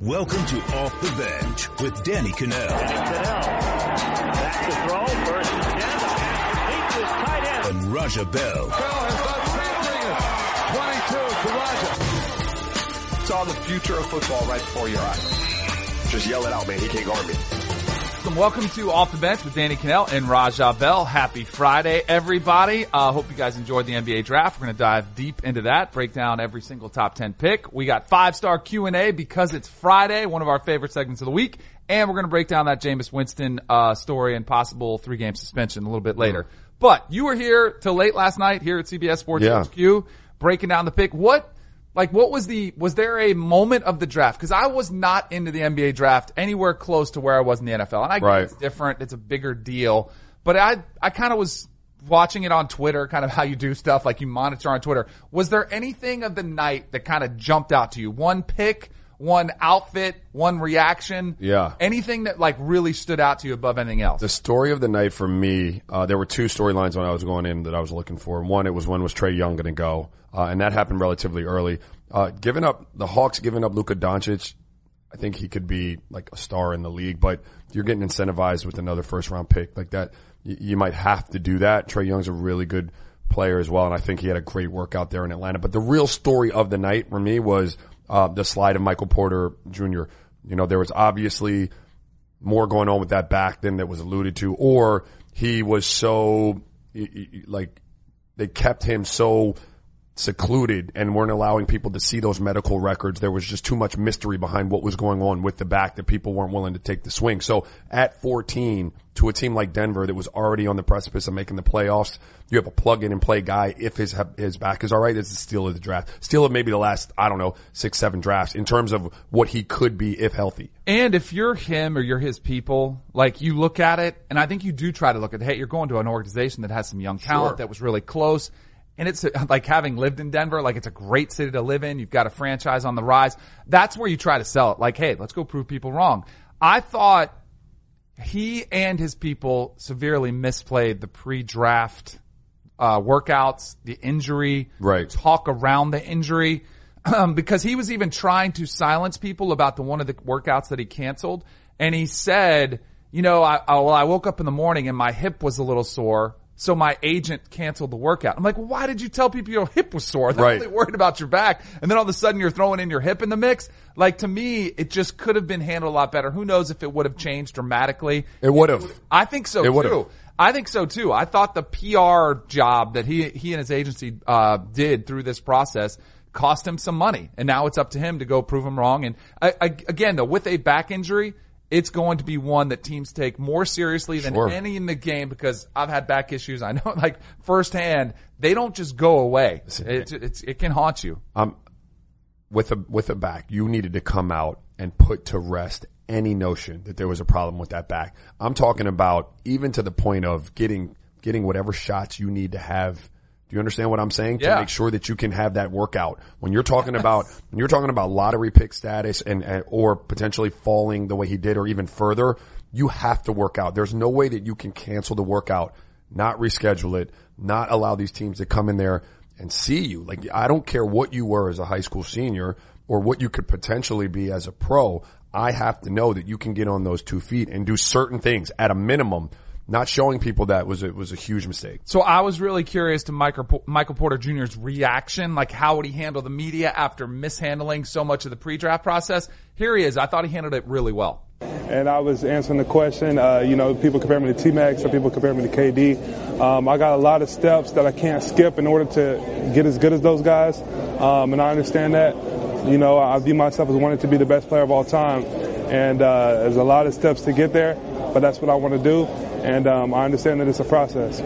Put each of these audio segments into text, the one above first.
Welcome to Off the Bench with Danny Kanell. Kanell. Back to throw. First and ten. The pass complete to his tight end. And Raja Bell. Bell has done 22 to Raja. Saw the future of football right before your eyes. Just yell it out, man. He can't guard me. Welcome, welcome to Off the Bench with Danny Kanell and Raja Bell. Happy Friday, everybody. Uh, hope you guys enjoyed the NBA draft. We're going to dive deep into that, break down every single top 10 pick. We got five star Q&A because it's Friday, one of our favorite segments of the week. And we're going to break down that Jameis Winston, uh, story and possible three game suspension a little bit later. But you were here till late last night here at CBS Sports Yeah. HQ, breaking down the pick. What, like, what was the, was there a moment of the draft? Cause I was not into the NBA draft anywhere close to where I was in the NFL. And I get Right. it's different. It's a bigger deal. But I, I kind of was watching it on Twitter, kind of how you do stuff, like you monitor on Twitter. Was there anything of the night that kind of jumped out to you? One pick, one outfit, one reaction? Yeah. Anything that like really stood out to you above anything else? The story of the night for me, uh, there were two storylines when I was going in that I was looking for. One, it was when was Trae Young going to go, uh, and that happened relatively early. Uh, giving up the Hawks, giving up Luka Doncic, I think he could be like a star in the league, but you're getting incentivized with another first round pick like that. You, you might have to do that. Trae Young's a really good player as well, and I think he had a great workout there in Atlanta. But the real story of the night for me was uh, the slide of Michael Porter Jr. You know, there was obviously more going on with that back than that was alluded to, or he was so like they kept him so secluded and weren't allowing people to see those medical records. There was just too much mystery behind what was going on with the back that people weren't willing to take the swing. So at 14 to a team like Denver that was already on the precipice of making the playoffs, you have a plug in and play guy. If his, his back is all right, it's the steal of the draft. Steal of maybe the last, I don't know, six, seven drafts in terms of what he could be if healthy. And if you're him or you're his people, like you look at it, and I think you do try to look at, hey, you're going to an organization that has some young talent Sure. that was really close. And it's uh, like having lived in Denver, like it's a great city to live in. You've got a franchise on the rise. That's where you try to sell it. Like, hey, let's go prove people wrong. I thought he and his people severely misplayed the pre-draft uh, workouts, the injury, Right. talk around the injury, um, because he was even trying to silence people about the one of the workouts that he canceled, and he said, you know, I, I, well, I woke up in the morning and my hip was a little sore. So my agent canceled the workout. I'm like, well, why did you tell people your hip was sore? They're Right. only worried about your back. And then all of a sudden you're throwing in your hip in the mix. Like to me, it just could have been handled a lot better. Who knows if it would have changed dramatically. It would have. I think so It would've. too. I think so too. I thought the PR job that he he and his agency uh, did through this process cost him some money, and now it's up to him to go prove him wrong. And I, I, again, though, with a back injury, it's going to be one that teams take more seriously than Sure. any in the game because I've had back issues. I know, like firsthand, they don't just go away. It, it's, it can haunt you. um, with a with a back, you needed to come out and put to rest any notion that there was a problem with that back. I'm talking about even to the point of getting getting whatever shots you need to have. Do you understand what I'm saying? Yeah. To make sure that you can have that workout. When you're talking about when you're talking about lottery pick status and, and or potentially falling the way he did or even further, you have to work out. There's no way that you can cancel the workout, not reschedule it, not allow these teams to come in there and see you. Like I don't care what you were as a high school senior or what you could potentially be as a pro. I have to know that you can get on those two feet and do certain things at a minimum. Not showing people that was a, was a huge mistake. So I was really curious to Michael, Michael Porter Jr.'s reaction. Like, how would he handle the media after mishandling so much of the pre-draft process? Here he is. I thought he handled it really well. And I was answering the question. Uh, you know, people compare me to T-Mac, some people compare me to KD. Um, I got a lot of steps that I can't skip in order to get as good as those guys, um, and I understand that. You know, I view myself as wanting to be the best player of all time, and uh, there's a lot of steps to get there. But that's what I want to do, and um, I understand that it's a process.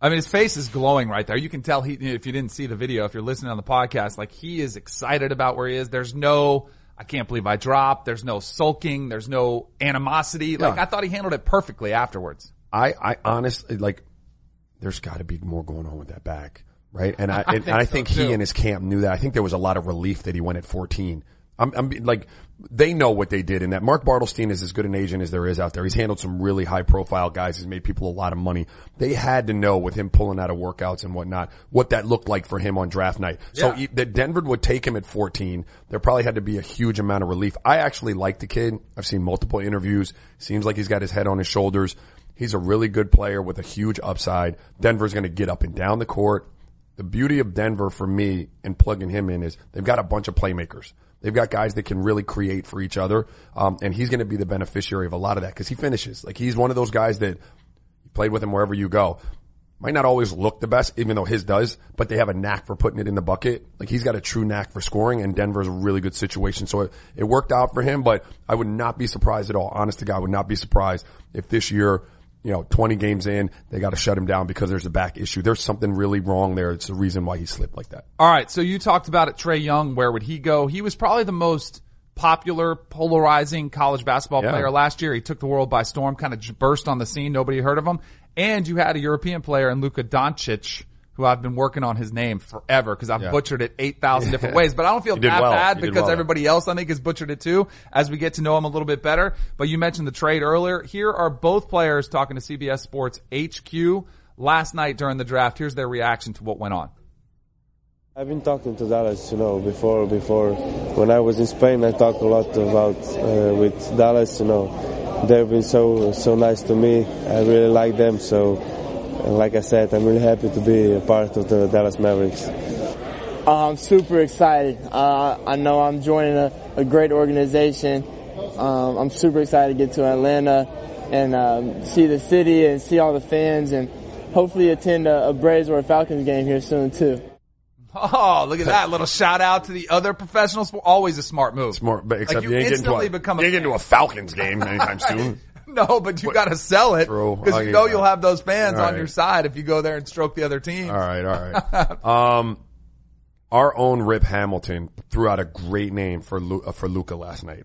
I mean, his face is glowing right there. You can tell he, if you didn't see the video, if you're listening on the podcast, like he is excited about where he is. There's no, I can't believe I dropped. There's no sulking. There's no animosity. Like Yeah. I thought he handled it perfectly afterwards. I, I honestly like. There's got to be more going on with that back, right? And I, and think I so, think he too. and his camp knew that. I think there was a lot of relief that he went at 14 I'm, I'm like, they know what they did and that Mark Bartelstein is as good an agent as there is out there. He's handled some really high profile guys. He's made people a lot of money. They had to know with him pulling out of workouts and whatnot, what that looked like for him on draft night. So Yeah. e- that Denver would take him at 14. There probably had to be a huge amount of relief. I actually like the kid. I've seen multiple interviews. Seems like he's got his head on his shoulders. He's a really good player with a huge upside. Denver's going to get up and down the court. The beauty of Denver for me and plugging him in is they've got a bunch of playmakers. They've got guys that can really create for each other. Um, and he's going to be the beneficiary of a lot of that because he finishes. Like he's one of those guys that you played with him wherever you go. Might not always look the best, even though his does, but they have a knack for putting it in the bucket. Like he's got a true knack for scoring and Denver's a really good situation. So it, it worked out for him, but I would not be surprised at all. Honest to God, I would not be surprised if this year, you know, 20 games in, they got to shut him down because there's a back issue. There's something really wrong there. It's the reason why he slipped like that. All right, so you talked about it, Trae Young. Where would he go? He was probably the most popular, polarizing college basketball Yeah. player last year. He took the world by storm, kind of burst on the scene. Nobody heard of him. And you had a European player in Luka Doncic, who I've been working on his name forever because I've Yeah. butchered it 8,000 different ways, but I don't feel that well. bad because well. everybody else I think has butchered it too as we get to know him a little bit better. But you mentioned the trade earlier. Here are both players talking to CBS Sports HQ last night during the draft. Here's their reaction to what went on. I've been talking to Dallas, you know, before. Before, when I was in Spain, I talked a lot about uh, with Dallas. You know, they've been so so nice to me. I really like them. So, and like I said, I'm really happy to be a part of the Dallas Mavericks. Uh, I'm super excited. Uh, I know I'm joining a, a great organization. Um, I'm super excited to get to Atlanta and um, see the city and see all the fans and hopefully attend a, a Braves or a Falcons game here soon too. Oh, look at that little shout out to the other professionals. Always a smart move. Smart, but except you you, ain't getting to instantly a, become a you ain't getting to a Falcons game anytime soon. No, but you got to sell it because you know you you'll that. have those fans All on right. your side if you go there and stroke the other team. All right, all right. um, our own Rip Hamilton threw out a great name for Lu- uh, for Luka last night.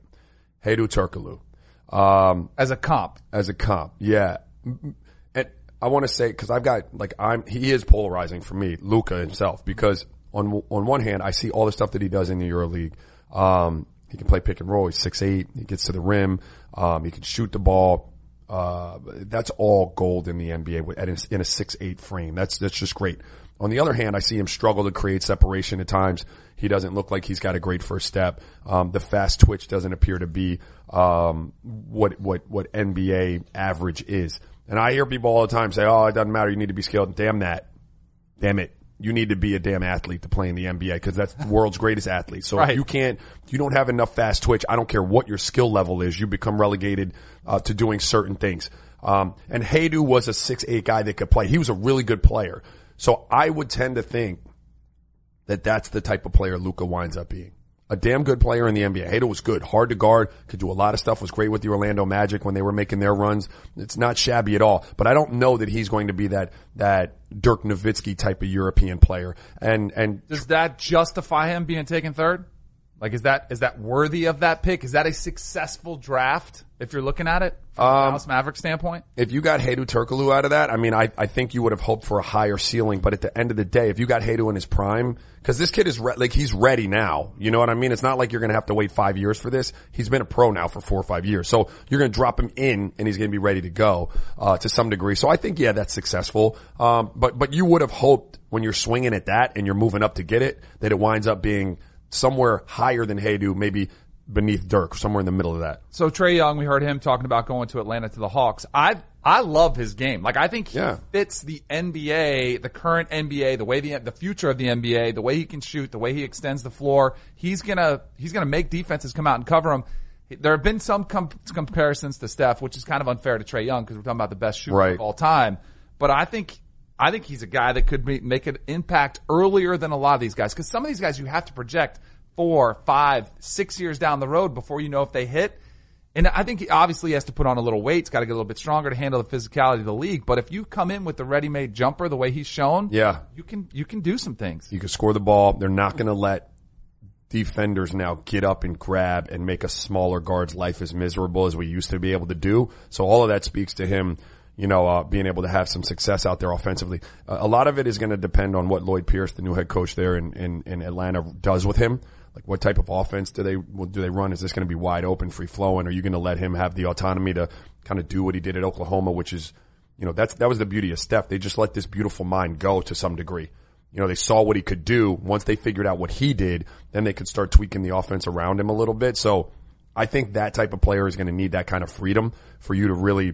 Hedo Turkoglu. Um, As a comp, as a comp. Yeah. And I want to say, cause I've got, like, I'm, he is polarizing for me, Luka himself, because on, on one hand, I see all the stuff that he does in the EuroLeague. Um, he can play pick and roll. He's six eight. He gets to the rim. Um, he can shoot the ball. Uh, that's all gold in the NBA in a six eight frame. That's, that's just great. On the other hand, I see him struggle to create separation at times. He doesn't look like he's got a great first step. Um, the fast twitch doesn't appear to be, um, what, what, what NBA average is. And I hear people all the time say, oh, it doesn't matter. You need to be skilled. Damn that. Damn it. You need to be a damn athlete to play in the NBA because that's the world's greatest athlete. So Right. if you can't, you don't have enough fast twitch, I don't care what your skill level is, you become relegated uh, to doing certain things. Um, and Hedo was a six eight guy that could play. He was a really good player. So I would tend to think that that's the type of player Luka winds up being. A damn good player in the NBA. Hedo was good, hard to guard, could do a lot of stuff, was great with the Orlando Magic when they were making their runs. It's not shabby at all, but I don't know that he's going to be that, that Dirk Nowitzki type of European player. And, and does that justify him being taken third? Like, is that is that worthy of that pick? Is that a successful draft if you're looking at it from Um, a Dallas Maverick standpoint? if you got Hedo Turkoglu out of that, I mean, I, I think you would have hoped for a higher ceiling, but at the end of the day, if you got Hedo in his prime, cause this kid is re- like, he's ready now. You know what I mean? It's not like you're going to have to wait five years for this. He's been a pro now for four or five years. So you're going to drop him in and he's going to be ready to go, uh, to some degree. So I think, yeah, that's successful. Um, but, but you would have hoped when you're swinging at that and you're moving up to get it, that it winds up being somewhere higher than Hedo, maybe beneath Dirk, somewhere in the middle of that. So Trae Young, we heard him talking about going to Atlanta to the Hawks. I I love his game. Like I think he Yeah. fits the NBA, the current NBA, the way the the future of the NBA, the way he can shoot, the way he extends the floor. He's gonna he's gonna make defenses come out and cover him. There have been some com- comparisons to Steph, which is kind of unfair to Trae Young because we're talking about the best shooter Right. of all time. But I think I think he's a guy that could be, make an impact earlier than a lot of these guys because some of these guys you have to project four, five, six years down the road before you know if they hit. And I think he obviously has to put on a little weight. He's got to get a little bit stronger to handle the physicality of the league. But if you come in with the ready-made jumper the way he's shown, Yeah. you can you can do some things. You can score the ball. They're not going to let defenders now get up and grab and make a smaller guard's life as miserable as we used to be able to do. So all of that speaks to him, you know, uh, being able to have some success out there offensively. Uh, a lot of it is going to depend on what Lloyd Pierce, the new head coach there in, in, in Atlanta, does with him. Like what type of offense do they do they run? Is this going to be wide open, free flowing? Are you going to let him have the autonomy to kind of do what he did at Oklahoma, which is, you know, that's that was the beauty of Steph. They just let this beautiful mind go to some degree. You know, they saw what he could do. Once they figured out what he did, then they could start tweaking the offense around him a little bit. So I think that type of player is going to need that kind of freedom for you to really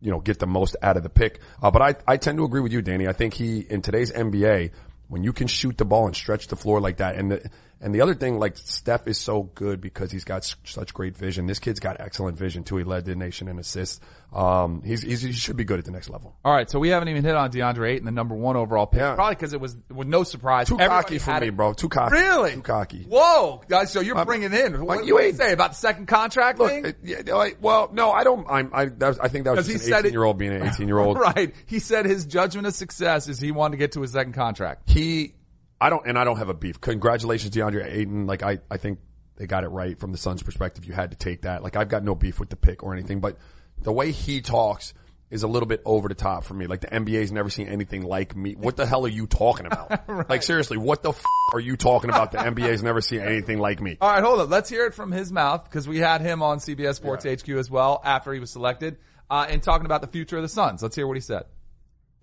you know, get the most out of the pick. Uh, but I, I tend to agree with you, Danny. I think he, in today's NBA, when you can shoot the ball and stretch the floor like that, and the, and the other thing, like Steph is so good because he's got such great vision. This kid's got excellent vision too. He led the nation in assists. Um, he's, he's, he should be good at the next level. All right, so we haven't even hit on DeAndre Ayton, the number one overall pick. Yeah. Probably because it was with no surprise. Too Everybody cocky for me, it. bro. Too cocky. Really? Too cocky. Whoa, guys! So you're Um, bringing in what, like, what you do you say about the second contract Look, thing? it- yeah, like, well, no, I don't. I'm, I, was, I think that was just an it- 18 year old being an 18 year old. right. He said his judgment of success is he wanted to get to his second contract. he, I don't, and I don't have a beef. Congratulations, DeAndre Ayton. Like I, I think they got it right from the Suns' perspective. You had to take that. Like I've got no beef with the pick or anything, but the way he talks is a little bit over the top for me. Like the NBA's never seen anything like me. What the hell are you talking about? Like seriously, what the f- are you talking about? The NBA's never seen anything like me. All right, hold on. Let's hear it from his mouth because we had him on CBS Sports HQ as well after he was selected, uh, and talking about the future of the Suns. Let's hear what he said.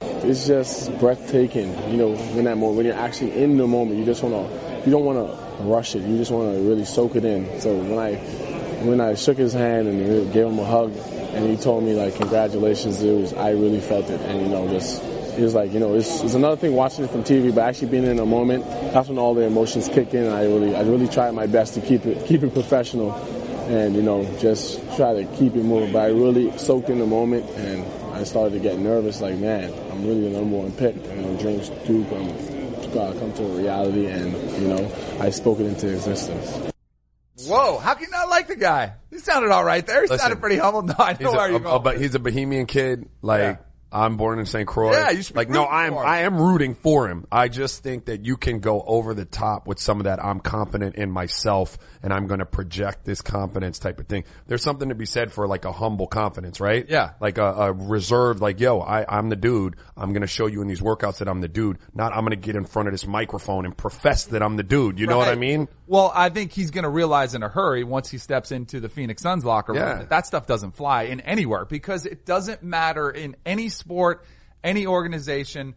It's just breathtaking, you know, in that moment when you're actually in the moment. You just want to, you don't want to rush it. You just want to really soak it in. So when I, when I shook his hand and gave him a hug, and he told me like congratulations, it was I really felt it, and you know, just it was like you know, it's, it's another thing watching it from TV, but actually being in a moment, that's when all the emotions kick in. And I really, I really tried my best to keep it, keep it professional, and you know, just try to keep it moving. But I really soaked in the moment, and I started to get nervous. Like, man, I'm really the number one pick. You know, dreams do come, uh, come to a reality, and you know, I spoke it into existence. Whoa, how can you not like the guy? He sounded all right there. He Listen, sounded pretty humble. No, I know where you're going. but he's a Bahamian kid. Like Yeah. I'm born in St. Croix. Yeah, you should be like no, I'm. I am rooting for him. I just think that you can go over the top with some of that. I'm confident in myself, and I'm going to project this confidence type of thing. There's something to be said for like a humble confidence, right? Yeah. like a, a reserved, like yo, I I'm the dude. I'm going to show you in these workouts that I'm the dude. Not I'm going to get in front of this microphone and profess that I'm the dude. You know what I mean? Well, I think he's going to realize in a hurry once he steps into the Phoenix Suns locker room Yeah. that that stuff doesn't fly in anywhere because it doesn't matter in any sport, any organization,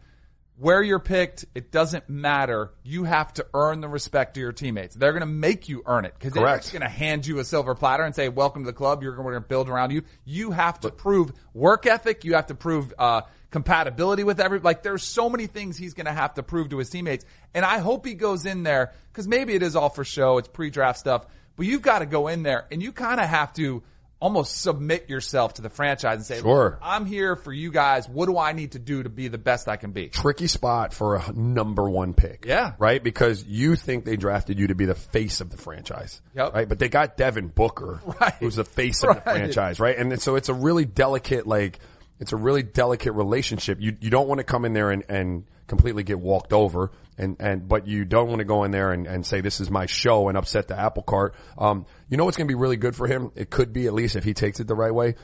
where you're picked. It doesn't matter. You have to earn the respect of your teammates. They're going to make you earn it because they're just going to hand you a silver platter and say, "Welcome to the club." You're going to build around you. You have to prove work ethic. You have to prove uh, compatibility with every. Like, there's so many things he's going to have to prove to his teammates, and I hope he goes in there because maybe it is all for show. It's pre-draft stuff, but you've got to go in there and you kind of have to almost submit yourself to the franchise and say, Sure. I'm here for you guys. What do I need to do to be the best I can be?" tricky spot for a number one pick. Yeah. Right? Because you think they drafted you to be the face of the franchise. Yep. Right? But they got Devin Booker, Right. who's the face of the franchise, right? And then- so it's a really delicate, like, it's a really delicate relationship. You, you don't want to come in there and, and completely get walked over and, and, but you don't want to go in there and, and say, this is my show and upset the apple cart. Um, you know what's going to be really good for him? It could be at least if he takes it the right way.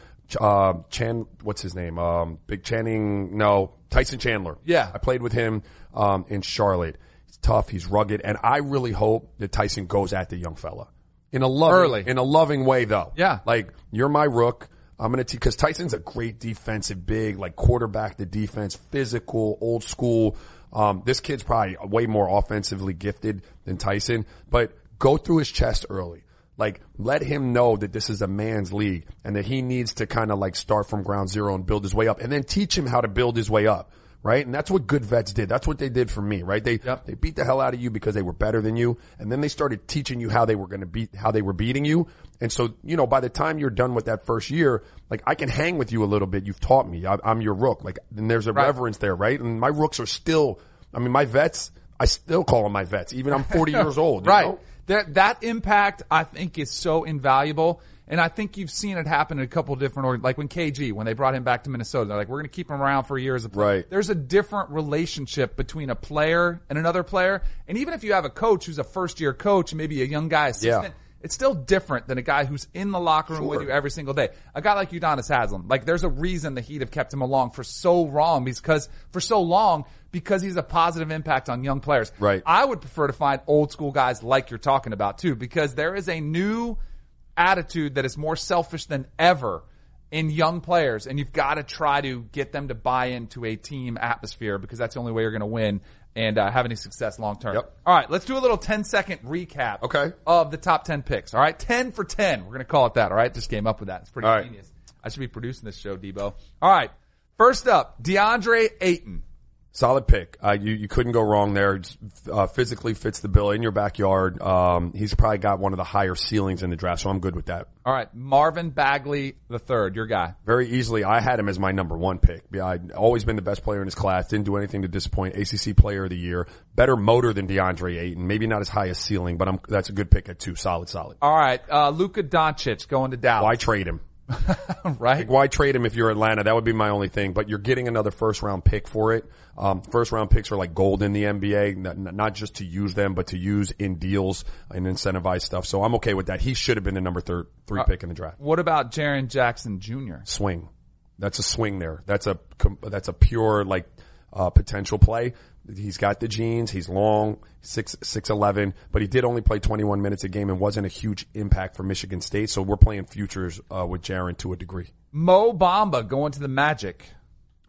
Uh, Chan, what's his name? Um, Big Channing, no, Tyson Chandler. Yeah. I played with him, um, in Charlotte. He's tough. He's rugged. And I really hope that Tyson goes at the young fella in a loving, Early. in a loving way though. Yeah. Like, you're my rook. I'm going to, teach, cause Tyson's a great defensive big, like quarterback the defense, physical, old school. Um, this kid's probably way more offensively gifted than Tyson, but go through his chest early. Like, let him know that this is a man's league and that he needs to kind of like start from ground zero and build his way up and then teach him how to build his way up. Right. And that's what good vets did. That's what they did for me, right? They, Yep. they beat the hell out of you because they were better than you. And then they started teaching you how they were going to beat, how they were beating you. And so, you know, by the time you're done with that first year, like I can hang with you a little bit. You've taught me. I, I'm your rook. Like, and there's a Right. reverence there, right? And my rooks are still, I mean, my vets, I still call them my vets. Even I'm 40 years old. you right. know? That that impact I think is so invaluable. And I think you've seen it happen in a couple different, like when KG, when they brought him back to Minnesota, they're like, we're going to keep him around for a year as a player. Right. There's a different relationship between a player and another player. And even if you have a coach who's a first year coach maybe a young guy assistant, Yeah. it's still different than a guy who's in the locker room with you every single day. A guy like Udonis Haslem, like there's a reason the Heat have kept him along for so long because for so long because he's a positive impact on young players. Right. I would prefer to find old school guys like you're talking about too, because there is a new attitude that is more selfish than ever in young players, and you've got to try to get them to buy into a team atmosphere because that's the only way you're going to win and uh, have any success long term. Yep. All right, let's do a little 10 second recap. Okay. Of the top 10 picks. All right, 10 for 10. We're going to call it that. All right, just came up with that. It's pretty All right. genius. I should be producing this show, Debo. All right, first up, DeAndre Ayton. Solid pick. Uh, you, you couldn't go wrong there. Uh, physically fits the bill in your backyard. Um, he's probably got one of the higher ceilings in the draft, so I'm good with that. All right, Marvin Bagley the third, your guy. Very easily, I had him as my number one pick. I'd always been the best player in his class. Didn't do anything to disappoint. ACC Player of the Year. Better motor than DeAndre Ayton. Maybe not as high as ceiling, but I'm, that's a good pick at two. Solid, solid. All right, uh, Luka Doncic going to Dallas. Why trade him? right? Like, why trade him if you're Atlanta? That would be my only thing. But you're getting another first round pick for it. Um, first round picks are like gold in the NBA, not, not just to use them, but to use in deals and incentivize stuff. So I'm okay with that. He should have been the number thir- three pick in the draft. What about Jaren Jackson Jr.? Swing. That's a swing there. That's a that's a pure like uh, potential play. He's got the genes. He's long, six six eleven, but he did only play 21 minutes a game and wasn't a huge impact for Michigan State. So we're playing futures uh, with Jaren to a degree. Mo Bamba going to the Magic.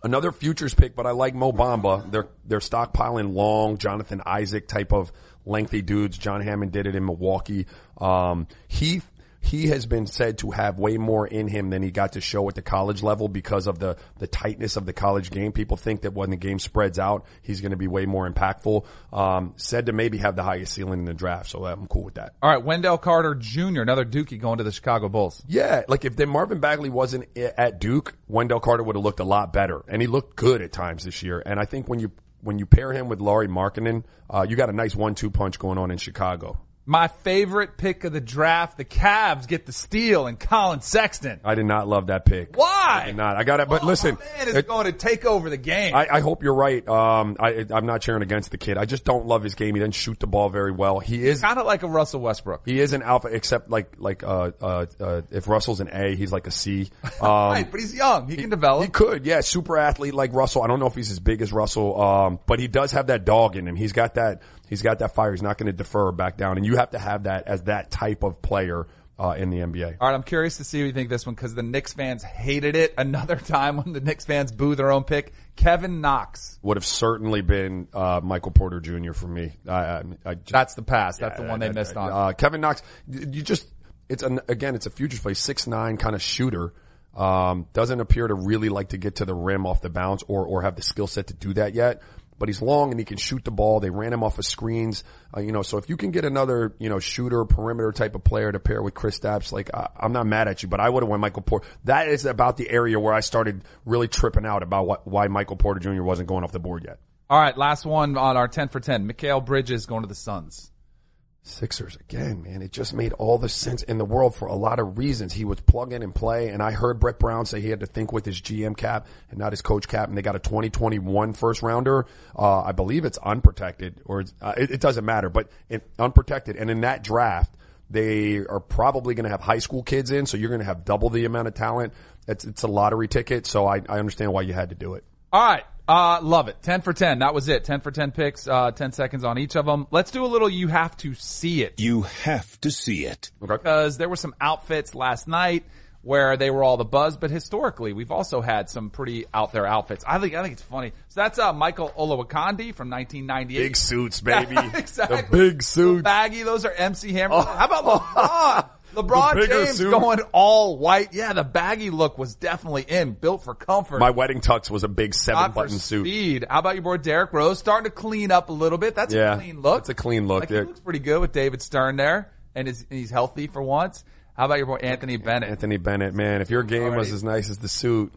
Another futures pick, but I like Mo Bamba. They're they're stockpiling long Jonathan Isaac type of lengthy dudes. John Hammond did it in Milwaukee. Um, he he has been said to have way more in him than he got to show at the college level because of the the tightness of the college game. People think that when the game spreads out, he's going to be way more impactful. Um, said to maybe have the highest ceiling in the draft, so I'm cool with that. All right, Wendell Carter Jr., another Dookie going to the Chicago Bulls. Yeah, like if then Marvin Bagley wasn't at Duke, Wendell Carter would have looked a lot better, and he looked good at times this year. And I think when you when you pair him with Lauri Markkanen, uh, you got a nice one-two punch going on in Chicago. My favorite pick of the draft, the Cavs get the steal and Collin Sexton. I did not love that pick. Why? I did not. I got it, but Oh, listen, man is it- going to take over the game. I, I hope you're right. Um, I, I'm not cheering against the kid. I just don't love his game. He doesn't shoot the ball very well. He is kind of like a Russell Westbrook. he is an alpha, except like like uh, uh, uh, if Russell's an A, he's like a C. Um, right, but he's young. He, can develop. He could, yeah, super athlete like Russell. I don't know if he's as big as Russell, um, but he does have that dog in him. He's got that. He's got that fire. He's not going to defer back down, and you have to have that as that type of player uh, in the NBA. All right, I'm curious to see what you think of this one because the Knicks fans hated it. Another time when the Knicks fans boo their own pick. Kevin Knox. Would have certainly been uh, Michael Porter Jr. for me. I, I, I just, That's the pass. That's the one they missed on. Uh, Kevin Knox, you just, it's an, again, it's a futures play, six nine kind of shooter. Um, doesn't appear to really like to get to the rim off the bounce or, or have the skill set to do that yet. But he's long and he can shoot the ball. They ran him off of screens, uh, you know. So if you can get another, you know, shooter, perimeter type of player to pair with Kristaps, like I, I'm not mad at you, but I would have went Michael Porter. That is about the area where I started really tripping out about what, why Michael Porter Jr. wasn't going off the board yet. All right, last one on our 10 for 10. Mikal Bridges going to the Suns. Sixers again, man. It just made all the sense in the world for a lot of reasons. He was plug in and play, and I heard Brett Brown say he had to think with his GM cap and not his coach cap, and they got a 2021 first rounder. Uh, I believe it's unprotected, or it's, uh, it, it doesn't matter, but it, unprotected. And in that draft, they are probably going to have high school kids in, so you're going to have double the amount of talent. It's, it's a lottery ticket, so I, I understand why you had to do it. All right. Uh, love it. 10 for 10. That was it. 10 for 10 picks, uh, 10 seconds on each of them. Let's do a little you have to see it. You have to see it. Because there were some outfits last night where they were all the buzz, but historically we've also had some pretty out there outfits. I think, I think it's funny. So that's, uh, Michael Olowokandi from 1998. Big suits, baby. exactly. The big suits. baggy. Those are MC Hammer. How about LeBron? LeBron James suit. going all white. Yeah, the baggy look was definitely in, built for comfort. My wedding tux was a big seven Not button suit. speed. How about your boy Derrick Rose starting to clean up a little bit? That's Yeah, a clean look. that's a clean look. Like, he looks pretty good with David Stern there, and he's healthy for once. How about your boy Anthony Bennett? Anthony Bennett, man, if your game was as nice as the suit,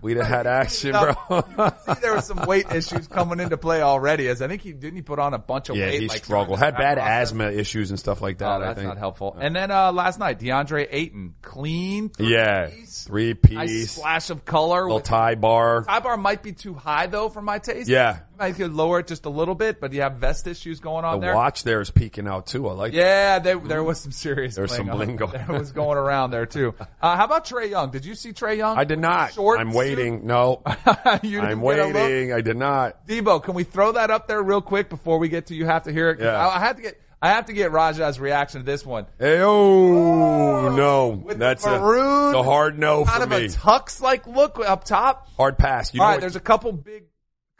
we'd have had action, bro. See, there were some weight issues coming into play already. As I think he didn't he put on a bunch of yeah, weight. he like, struggled. Had bad asthma issues and stuff like that. Oh, I that's think. not helpful. And then uh, last night, DeAndre Ayton, clean, three Yeah, piece, three nice piece, splash of color. little tie bar. Tie bar might be too high though for my taste. Yeah. I could lower it just a little bit, but you have vest issues going on The there. watch there is peeking out too. I like. Yeah, there, there was some serious. There's some bling bling on- going That was going around there too. Uh, how about Trae Young? Did you see Trae Young? I did not. short I'm suit? waiting. No, You I'm a waiting. I did not. Debo, can we throw that up there real quick before we get to you have to hear it? Yeah. I, I have to get I have to get Raja's reaction to this one. Hey, oh no, With that's the a, maroon, it's a hard no kind for of me. a tux like look up top. hard pass. You All right, there's a couple big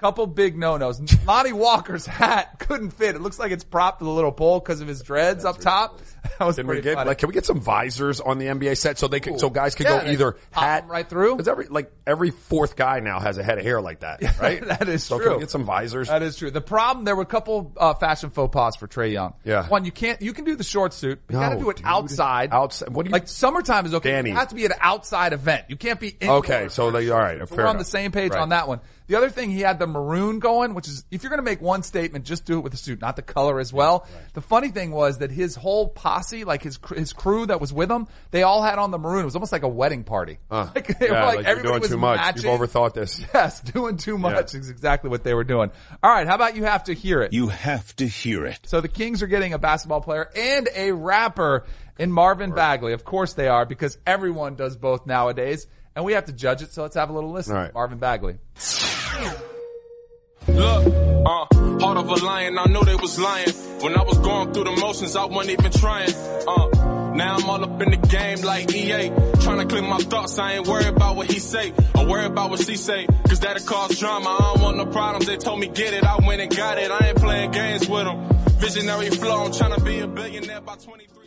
couple big no-nos. Lonnie Walker's hat couldn't fit. It looks like it's propped to the little pole because of his dreads up top. That was Can we pretty get funny. like can we get some visors on the NBA set so they can so guys can Yeah, go they either pop hat right through. because every like every fourth guy now has a head of hair like that right that is true. so true. can we get some visors That is true. The problem, there were a couple uh, fashion faux pas for Trae Young. Yeah. One, you can't, you can do the short suit, but you No, got to do it dude. outside. Outside- what do you- like summertime is okay. Danny. It has to be an outside event. You can't be indoors. Okay, so they- all right, So fair we're on enough. the same page Right. on that one. The other thing, he had the maroon going, which is if you're going to make one statement, just do it with the suit, not the color as well. The funny thing was that his whole posse, like his his crew that was with him, they all had on the maroon. It was almost like a wedding party. Uh, Like, they were yeah, like, like you're everybody doing was too much matching. you've overthought this Yes, doing too much Yeah. is exactly what they were doing. All right, how about you have to hear it? You have to hear it. So the Kings are getting a basketball player and a rapper in Marvin Bagley. Of course they are because everyone does both nowadays and we have to judge it. So let's have a little listen. All right. Marvin Bagley. Look, uh, heart of a lion, I knew they was lying. When I was going through the motions, I wasn't even trying. Uh, now I'm all up in the game like EA. Trying to clear my thoughts, I ain't worried about what he say. Or worried about what she say. Cause that'll cause drama, I don't want no problems. They told me get it, I went and got it. I ain't playing games with them. Visionary flow, I'm trying to be a billionaire by 23.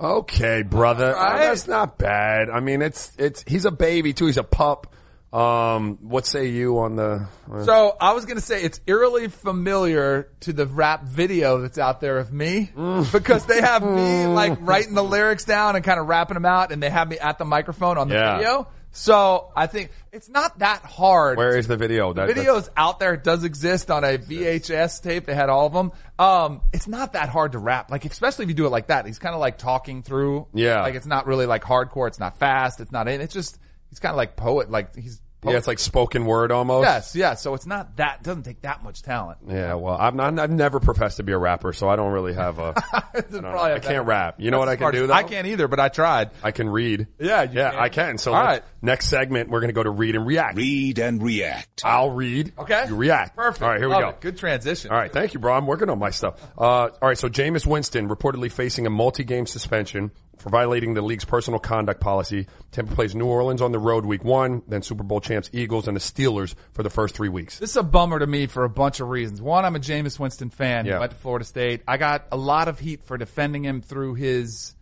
Okay brother right. that's not bad I mean it's it's he's a baby too he's a pup um what say you on the uh, So I was going to say it's eerily familiar to the rap video that's out there of me Mm. because they have me like writing the lyrics down and kind of rapping them out and they have me at the microphone on the Yeah. video. So I think it's not that hard. where is the video that, that's- videos out there. It does exist on a VHS tape. They had all of them. Um, it's not that hard to rap. Like, especially if you do it like that. He's kind of like talking through. Yeah. Like it's not really like hardcore. It's not fast. It's not, in. it's just, he's kind of like poet. Like he's, yeah it's like spoken word almost yes, yes. So it's not that, doesn't take that much talent. Yeah, well, I'm not, I've never professed to be a rapper, so I don't really have a. It's I, don't know. probably a I can't rap. You know what I can smart. do though? I can't either, but I tried. I can read. Yeah, you yeah, can. I can. So All next segment, we're going to go to read and react. Read and react. I'll read. Okay. You react. Perfect. All right, here Love we go. it. Good transition. All right, thank you, bro. I'm working on my stuff. Uh, all right, so Jameis Winston reportedly facing a multi-game suspension for violating the league's personal conduct policy. Tampa plays New Orleans on the road week one, then Super Bowl champs Eagles and the Steelers for the first three weeks. This is a bummer to me for a bunch of reasons. One, I'm a Jameis Winston fan. Yeah. went to Florida State. I got a lot of heat for defending him through his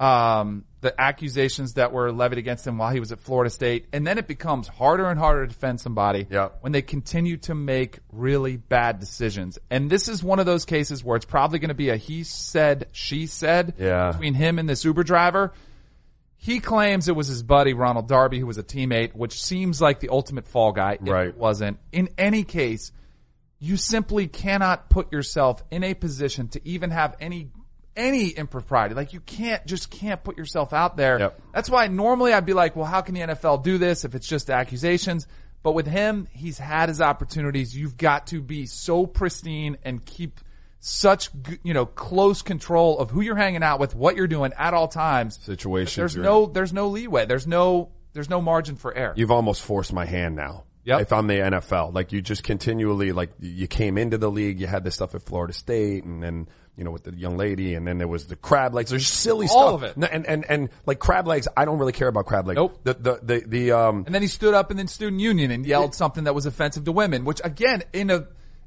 um, the accusations that were levied against him while he was at Florida State, and then it becomes harder and harder to defend somebody Yeah. when they continue to make really bad decisions. And this is one of those cases where it's probably going to be a he said, she said Yeah. between him and this Uber driver. He claims it was his buddy Ronald Darby who was a teammate, which seems like the ultimate fall guy. Right. It wasn't. In any case, you simply cannot put yourself in a position to even have any any impropriety. Like you can't just can't put yourself out there. Yep. That's why normally I'd be like, well, how can the NFL do this if it's just accusations? But with him, he's had his opportunities. You've got to be so pristine and keep such you know close control of who you're hanging out with, what you're doing at all times. Situations There's no there's no leeway. There's no there's no margin for error. You've almost forced my hand now. Yep. If I'm the NFL, like you just continually, like you came into the league, you had this stuff at Florida State and then, you know, with the young lady and then there was the crab legs. There's silly All stuff. of it. And, and, and like crab legs, I don't really care about crab legs. Nope. The, the, the, the, um, And then he stood up in the student union and yelled something that was offensive to women, which again, in a,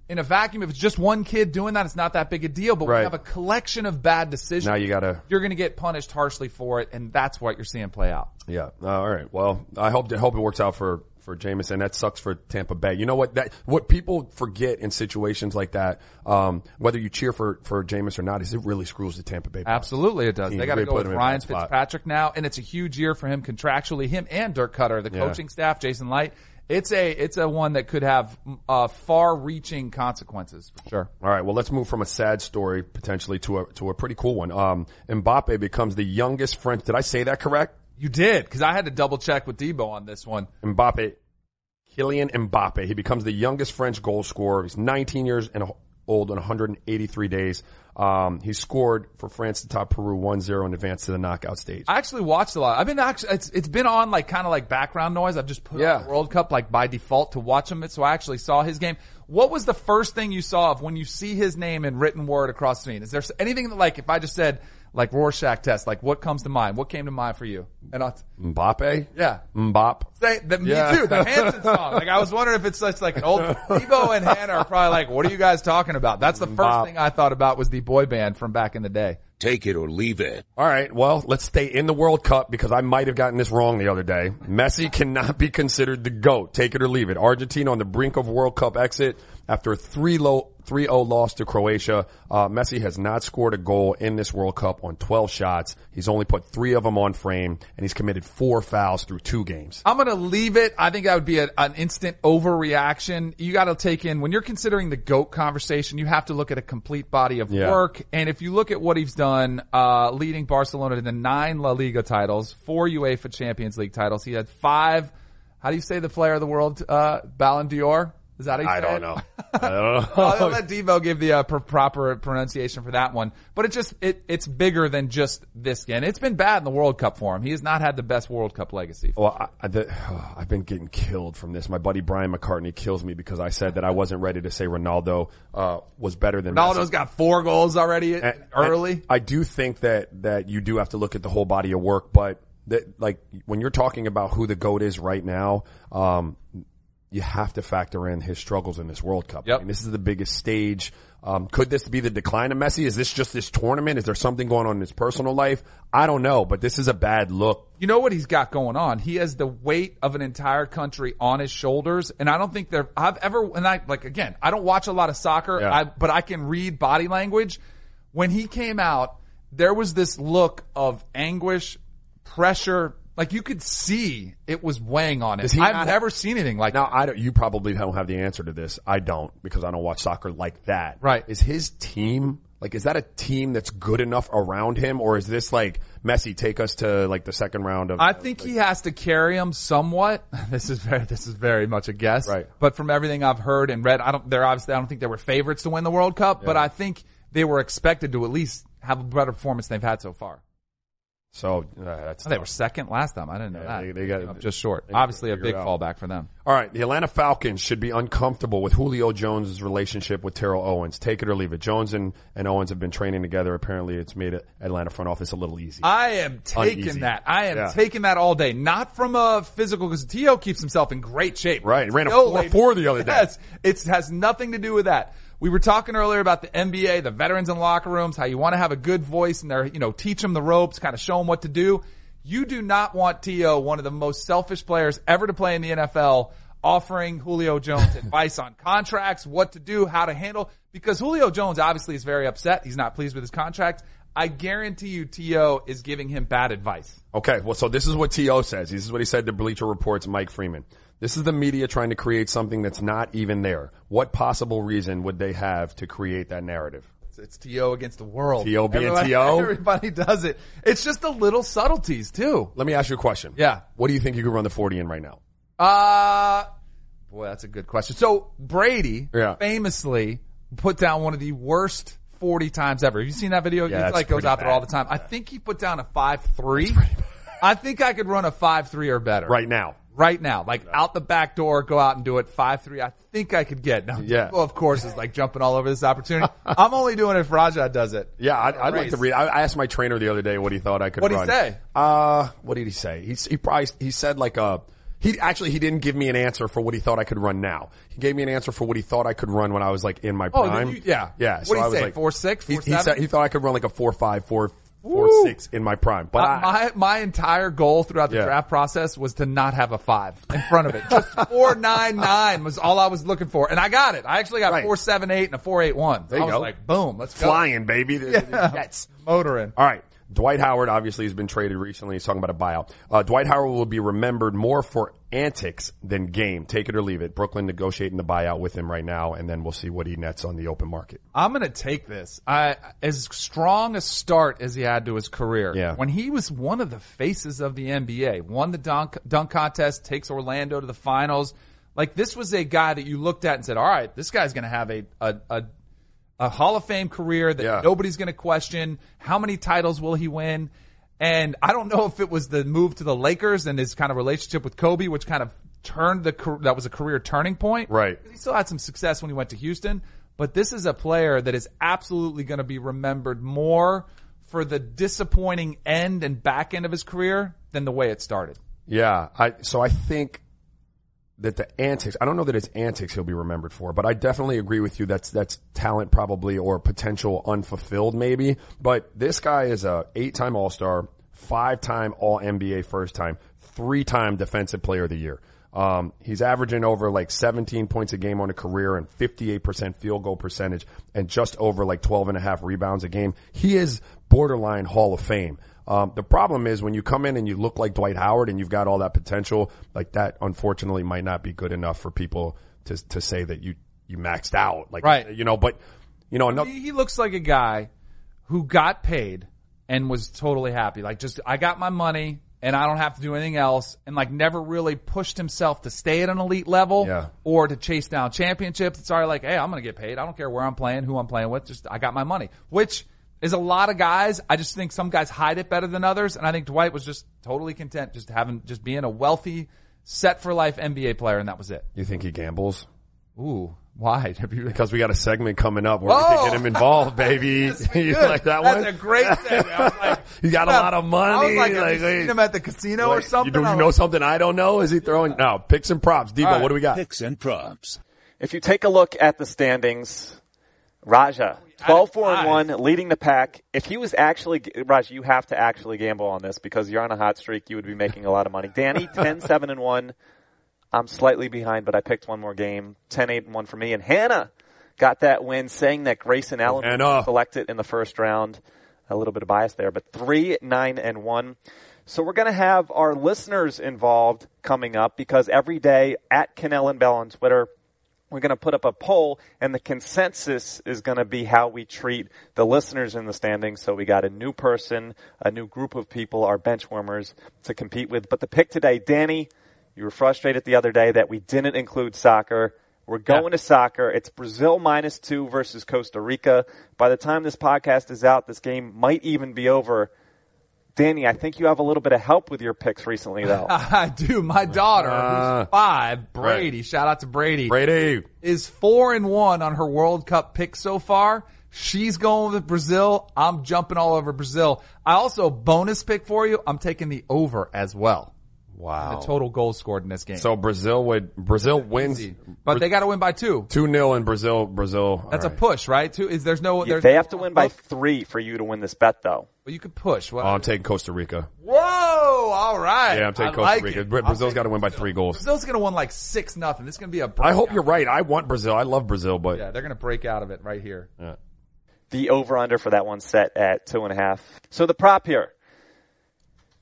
in a vacuum, if it's just one kid doing that, it's not that big a deal. But when Right. you have a collection of bad decisions, now you gotta, you're to get punished harshly for it, and that's what you're seeing play out. yeah. Uh, all right. Well, I hope, I hope it works out for, for Jameson. That sucks for Tampa Bay. You know what? That, what people forget in situations like that, um, whether you cheer for, for Jameis or not, is it really screws the Tampa Bay. Absolutely, it does. They got to go with Ryan. Fitzpatrick now, and it's a huge year for him contractually. Him and Dirk Koetter, the Yeah. coaching staff, Jason Licht. It's a it's a one that could have uh, far-reaching consequences for sure. All right. Well, let's move from a sad story potentially to a to a pretty cool one. Um, Mbappe becomes the youngest French. Did I say that correct? You did because I had to double check with Debo on this one. Mbappe, Kylian Mbappe. He becomes the youngest French goal scorer. He's 19 years and old and 183 days. Um, he scored for France to top Peru 1-0 and advanced to the knockout stage. I actually watched a lot. I've been actually, it's, it's been on like kind of like background noise. I've just put Yeah. on the World Cup like by default to watch him. So I actually saw his game. What was the first thing you saw of when you see his name in written word across the screen? Is there anything that like, if I just said like Rorschach test, like what comes to mind? What came to mind for you? And I'll, Mbappe? yeah. Mbop. Say, the, Yeah. Me too. The Hanson song. Like I was wondering if it's such like an old Debo and Hannah are probably like, what are you guys talking about? That's the first Bop. thing I thought about was the boy band from back in the day. Take it or leave it. All right. Well, let's stay in the World Cup because I might have gotten this wrong the other day. Messi cannot be considered the GOAT. Take it or leave it. Argentina on the brink of World Cup exit after a 3-0 3-0 loss to Croatia. Uh, Messi has not scored a goal in this World Cup on 12 shots. He's only put three of them on frame and he's committed four fouls through two games. I'm going to leave it. I think that would be a, an instant overreaction. You got to take in when you're considering the goat conversation. You have to look at a complete body of Yeah. work. And if you look at what he's done, uh, leading Barcelona to the nine La Liga titles, four UEFA Champions League titles, he had five. How do you say the player of the world? Uh, Ballon d'Or. Is that I don't know. I don't I'll let Debo give the uh, pr- proper pronunciation for that one. But it just it it's bigger than just this game. It's been bad in the World Cup for him. He has not had the best World Cup legacy. Well, I, I, the, I've been getting killed from this. My buddy Brian McCartney kills me because I said that I wasn't ready to say Ronaldo uh, was better than Messi. Ronaldo's got four goals already And- early. and I do think that that you do have to look at the whole body of work, but that like when you're talking about who the goat is right now, um, you have to factor in his struggles in this World Cup. Yep. I mean, this is the biggest stage. Um, could this be the decline of Messi? Is this just this tournament? Is there something going on in his personal life? I don't know, but this is a bad look. you know what he's got going on? He has the weight of an entire country on his shoulders, and I don't think there. I've ever, and I like again, I don't watch a lot of soccer, Yeah. I, but I can read body language. When he came out, there was this look of anguish, pressure. Like you could see it was weighing on it. I've not- never seen anything like Now, that. I don't, you probably don't have the answer to this. I don't because I don't watch soccer like that. Right. Is his team, like, is that a team that's good enough around him or is this like Messi take us to like the second round of? I think he has to carry him somewhat. This is very, this is very much a guess. Right. But from everything I've heard and read, I don't, they're obviously, I don't think they were favorites to win the World Cup, but I think they were expected to at least have a better performance than they've had so far. So uh, that's They were second last time. I didn't know Yeah, that. they- they got- up just short. Obviously a big out. fallback for them. All right, the Atlanta Falcons should be uncomfortable with Julio Jones' relationship with Terrell Owens. Take it or leave it. Jones and, and Owens have been training together. Apparently, it's made Atlanta front office a little easy. I am taking Uneasy. that. I am Yeah. taking that all day. Not from a physical, because T.O. keeps himself in great shape. Right. He ran a 4-4 the other day. Yes. It has nothing to do with that. We were talking earlier about the NBA, the veterans in locker rooms, how you want to have a good voice and they're, you know, teach them the ropes, kind of show them what to do. You do not want T.O., one of the most selfish players ever to play in the NFL, offering Julio Jones advice on contracts, what to do, how to handle, because Julio Jones obviously is very upset. He's not pleased with his contract. I guarantee you T.O. is giving him bad advice. Okay, well, so this is what T.O. says. This is what he said to Bleacher Report's Mike Freeman. This is the media trying to create something that's not even there. What possible reason would they have to create that narrative? It's, T.O. against the world. T.O. being Everybody- T.O.? Everybody does it. It's just the little subtleties too. Let me ask you a question. Yeah. What do you think you could run the 40 in right now? Uh, boy, that's a good question. So Brady Yeah. famously put down one of the worst 40 times ever. Have you seen that video? Yeah, He like goes out there all the time. I think he put down a 5-3. I think I could run a 5-3 or better. Right now. Right now. Like out the back door, go out and do it 5-3. I think I could get. Now, Yeah. Well, of course, is like jumping all over this opportunity. I'm only doing it if Raja does it. Yeah, I'd, I'd like to read. I, I asked my trainer the other day what he thought I could What'd he say? Uh, what did he say? He, he probably, he said like a, he actually, he didn't give me an answer for what he thought I could run now. He gave me an answer for what he thought I could run when I was like in my Oh, prime. you- yeah. Yeah. What so did he I was say, like, 4'6", He, he said, he thought I could run like a four five, four, four Woo. six in my prime. But Uh, I, my my entire goal throughout the Yeah. draft process was to not have a five in front of it. Just four nine nine was all I was looking for, and I got it. I actually got Right. four seven eight and a four eight one. There you I was go. like, boom, let's go. flying, baby. Jets. motoring. All right. Dwight Howard obviously has been traded recently. He's talking about a buyout. Uh, Dwight Howard will be remembered more for antics than game. Take it or leave it. Brooklyn negotiating the buyout with him right now, and then we'll see what he nets on the open market. I'm gonna take this. I as strong a start as he had to his career. Yeah. When he was one of the faces of the NBA, won the dunk dunk contest, takes Orlando to the finals. Like this was a guy that you looked at and said, "All right, this guy's gonna have a a, a a Hall of Fame career that Yeah. nobody's going to question. How many titles will he win? And I don't know if it was the move to the Lakers and his kind of relationship with Kobe, which kind of turned the that was a career turning point. Right. He still had some success when he went to Houston, but this is a player that is absolutely going to be remembered more for the disappointing end and back end of his career than the way it started. Yeah, I so I think that the antics. I don't know that it's antics he'll be remembered for, but I definitely agree with you. That's that's talent probably or potential unfulfilled maybe. But this guy is a eight time All Star, five time All NBA first time, three time Defensive Player of the Year. Um, he's averaging over like 17 points a game on a career and 58% field goal percentage and just over like 12 and a half rebounds a game. He is borderline Hall of Fame. Um, the problem is when you come in and you look like Dwight Howard and you've got all that potential, like that unfortunately might not be good enough for people to, to say that you, you maxed out. Like, Right. you know, but, you know, another, He, he looks like a guy who got paid and was totally happy. Like just, I got my money and I don't have to do anything else and like never really pushed himself to stay at an elite level Yeah. or to chase down championships. It's already like, hey, I'm going to get paid. I don't care where I'm playing, who I'm playing with. Just, I got my money, which is a lot of guys. I just think some guys hide it better than others. And I think Dwight was just totally content just having, just being a wealthy, set for life NBA player. And that was it. you think he gambles? Ooh, why? You, Because we got a segment coming up where we Oh! can get him involved, baby. you Good. like that That's one? a great thing. I was like, You got a lot of money. I was like, have like, seen him at the casino or something? You, do, you know like, something I don't know? Is he throwing? No, picks and props. Debo, All right. what do we got? Picks and props. If you take a look at the standings, Raja, 12 4 and 1, leading the pack. If he was actually, Raj, you have to actually gamble on this because you're on a hot streak. You would be making a lot of money. Danny, 10 7 and 1. I'm slightly behind, but I picked one more game. 10 8 and 1 for me. And Hannah got that win, saying that Grayson Allen Hannah. was selected in the first round. A little bit of bias there, but 3 9 and 1. So we're going to have our listeners involved coming up because every day at Kanell and Bell on Twitter, we're going to put up a poll and the consensus is going to be how we treat the listeners in the standings. So we got a new person, a new group of people, our bench warmers to compete with. But the pick today, Danny, you were frustrated the other day that we didn't include soccer. We're going to soccer. It's Brazil minus two versus Costa Rica. By the time this podcast is out, this game might even be over. Danny, I think you have a little bit of help with your picks recently, though. I do. My daughter, Ah. who's five, Brady, shout out to Brady, Brady. is four and one on her World Cup pick so far. She's going with Brazil. I'm jumping all over Brazil. I also bonus pick for you. I'm taking the over as well. Wow. The total goals scored in this game. So Brazil would Brazil wins, Easy. but they got to win by two. two 0 in Brazil. Brazil. That's all a push, right? Two is there's no. There's they have to win by three for you to win this bet, though. But you could push. What? Oh, I'm taking Costa Rica. Whoa! All right. Yeah, I'm taking I Costa like Rica. it. Bra- I'll Brazil's take got to win by three goals. Brazil's going to win like six nothing. This is going to be a. I hope you're right. I want Brazil. I love Brazil, but Yeah, they're going to break out of it right here. Yeah. The over under for that one set at two and a half. So the prop here.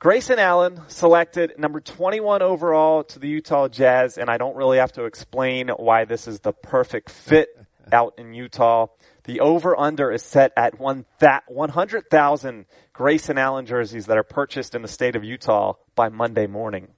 Grayson Allen selected number 21 overall to the Utah Jazz, and I don't really have to explain why this is the perfect fit out in Utah. The over under is set at one that 100,000 Grayson Allen jerseys that are purchased in the state of Utah by Monday morning.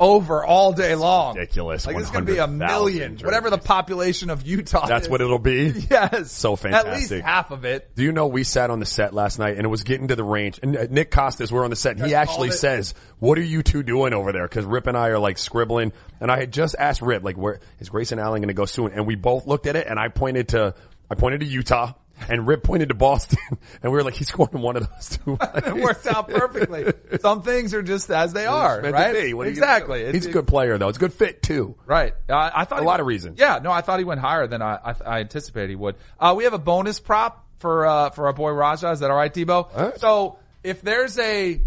Over all day long. ridiculous. Like it's going to be a million, whatever the population of Utah. That's is. what it'll be. Yes, So fantastic. At least half of it. Do you know we sat on the set last night and it was getting to the range and uh, Nick Costas, we're on the set and he actually says, what are you two doing over there? Cause Rip and I are like scribbling and I had just asked Rip, like, where is Grayson Allen going to go soon? And we both looked at it and I pointed to, I pointed to Utah and Rip pointed to Boston and we were like, he's going to one of those two. It worked out perfectly. Some things are just as they are, right? be. What are you gonna exactly. It's- He's a good player though. It's a good fit too. Right. Uh, I thought A lot of reasons. Yeah. No, I thought he went higher than I, I, I anticipated he would. Uh, we have a bonus prop for uh, for our boy Raja. Is that all right, Debo? right. So if there's a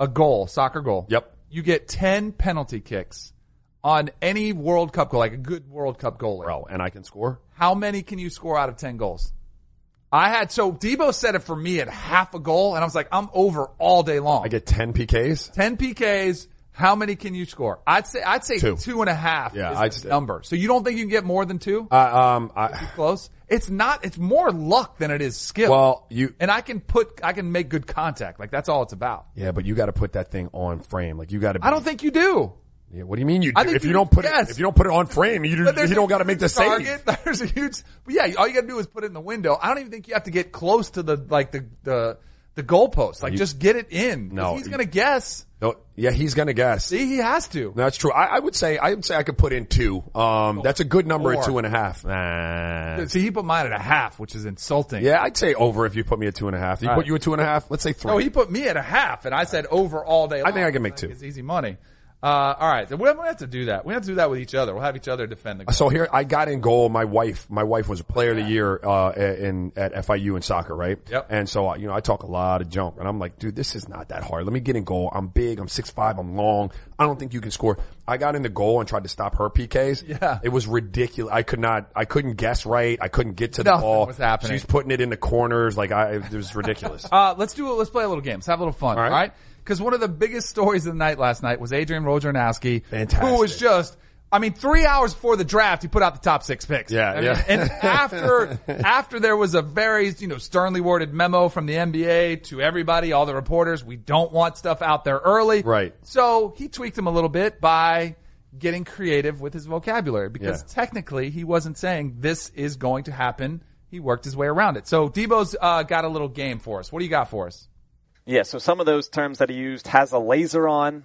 a goal, soccer goal, Yep. you get ten penalty kicks on any World Cup goal, like a good World Cup goalie. Bro, and I can score. How many can you score out of 10 goals? I had, so Debo said it for me at half a goal, and I was like, I'm over all day long. I get 10 PKs. 10 PKs. How many can you score? I'd say, I'd say Two. two and a half Yeah, is I'd the say- number. So you don't think you can get more than two? Uh, um, I, Close. It's not, it's more luck than it is skill. well, you, and I can put, I can make good contact. Like that's all it's about. yeah, but you got to put that thing on frame. Like you got to. I don't think you do. Yeah, what do you mean you I do? think If you you don't put yes. it, if you don't put it on frame, you, But you don't got to make the huge save. target. There's a huge, but yeah, all you got to do is put it in the window. I don't even think you have to get close to the like the the the goalpost. Like You- just get it in. No, he's gonna guess. No, yeah, he's gonna guess. See, he has to. That's true. I, I would say I would say I could put in two. Um, that's a good number at two and a half. Nah. See, he put mine at a half, which is insulting. Yeah, I'd say over if you put me at two and a half. He All put right. you at two and a half. Let's say three. No, he put me at a half, and I said over all day. I think. I can make two. It's easy money. Uh, all right, we have to do that. We have to do that with each other. We'll have each other defend the. Goal. So here, I got in goal. My wife, my wife was a player of the year, uh, in, at FIU in soccer, right? Yep. And so, uh, you know, I talk a lot of junk and I'm like, dude, this is not that hard. Let me get in goal. I'm big. I'm 6'5". I'm long. I don't think you can score. I got in the goal and tried to stop her PKs. Yeah. It was ridiculous. I could not, I couldn't guess right. I couldn't get to the Nothing ball. was happening. She's putting it in the corners. Like I, it was ridiculous. Uh, let's do it. Let's play a little game. Let's have a little fun. All All right. Because one of the biggest stories of the night last night was Adrian Wojnarowski, Fantastic. who was just. I mean, three hours before the draft, he put out the top six picks. Yeah, I mean, yeah. And after, after there was a very, you know, sternly worded memo from the NBA to everybody, all the reporters, we don't want stuff out there early. Right. So he tweaked him a little bit by getting creative with his vocabulary because Yeah. technically he wasn't saying this is going to happen. He worked his way around it. So Debo's uh, got a little game for us. What do you got for us? Yeah, so some of those terms that he used has a laser on,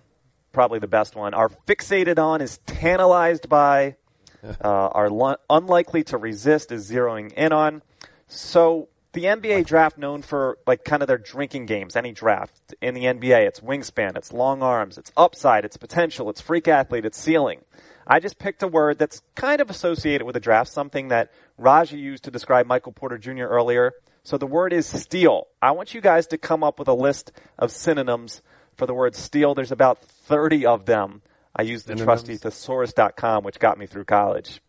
probably the best one, are fixated on, is tantalized by, uh, are lu- unlikely to resist, is zeroing in on. So the NBA draft known for like kind of their drinking games, any draft in the NBA, it's wingspan, it's long arms, it's upside, it's potential, it's freak athlete, it's ceiling. I just picked a word that's kind of associated with the draft, something that Raja used to describe Michael Porter Jr. earlier. So the word is steal. I want you guys to come up with a list of synonyms for the word steal. There's about 30 of them. I used the Synonyms? trusty thesaurus.com, which got me through college.